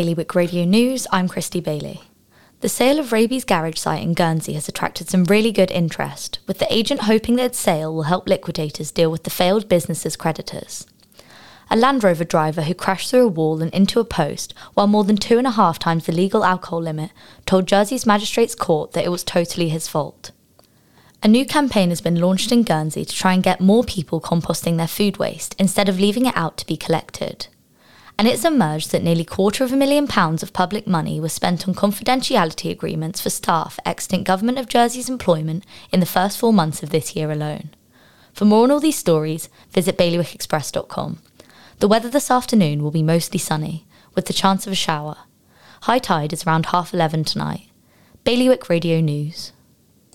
Bailiwick Radio News, I'm Christy Bailey. The sale of Rabey's garage site in Guernsey has attracted some really good interest, with the agent hoping that sale will help liquidators deal with the failed business's creditors. A Land Rover driver who crashed through a wall and into a post while more than two and a half times the legal alcohol limit told Jersey's magistrates court that it was totally his fault. A new campaign has been launched in Guernsey to try and get more people composting their food waste instead of leaving it out to be collected and it's emerged that nearly quarter of a million pounds of public money was spent on confidentiality agreements for staff exiting Government of Jersey's employment in the first four months of this year alone. For more on all these stories, visit bailiwickexpress.com. The weather this afternoon will be mostly sunny, with the chance of a shower. High tide is around half eleven tonight. Bailiwick Radio News.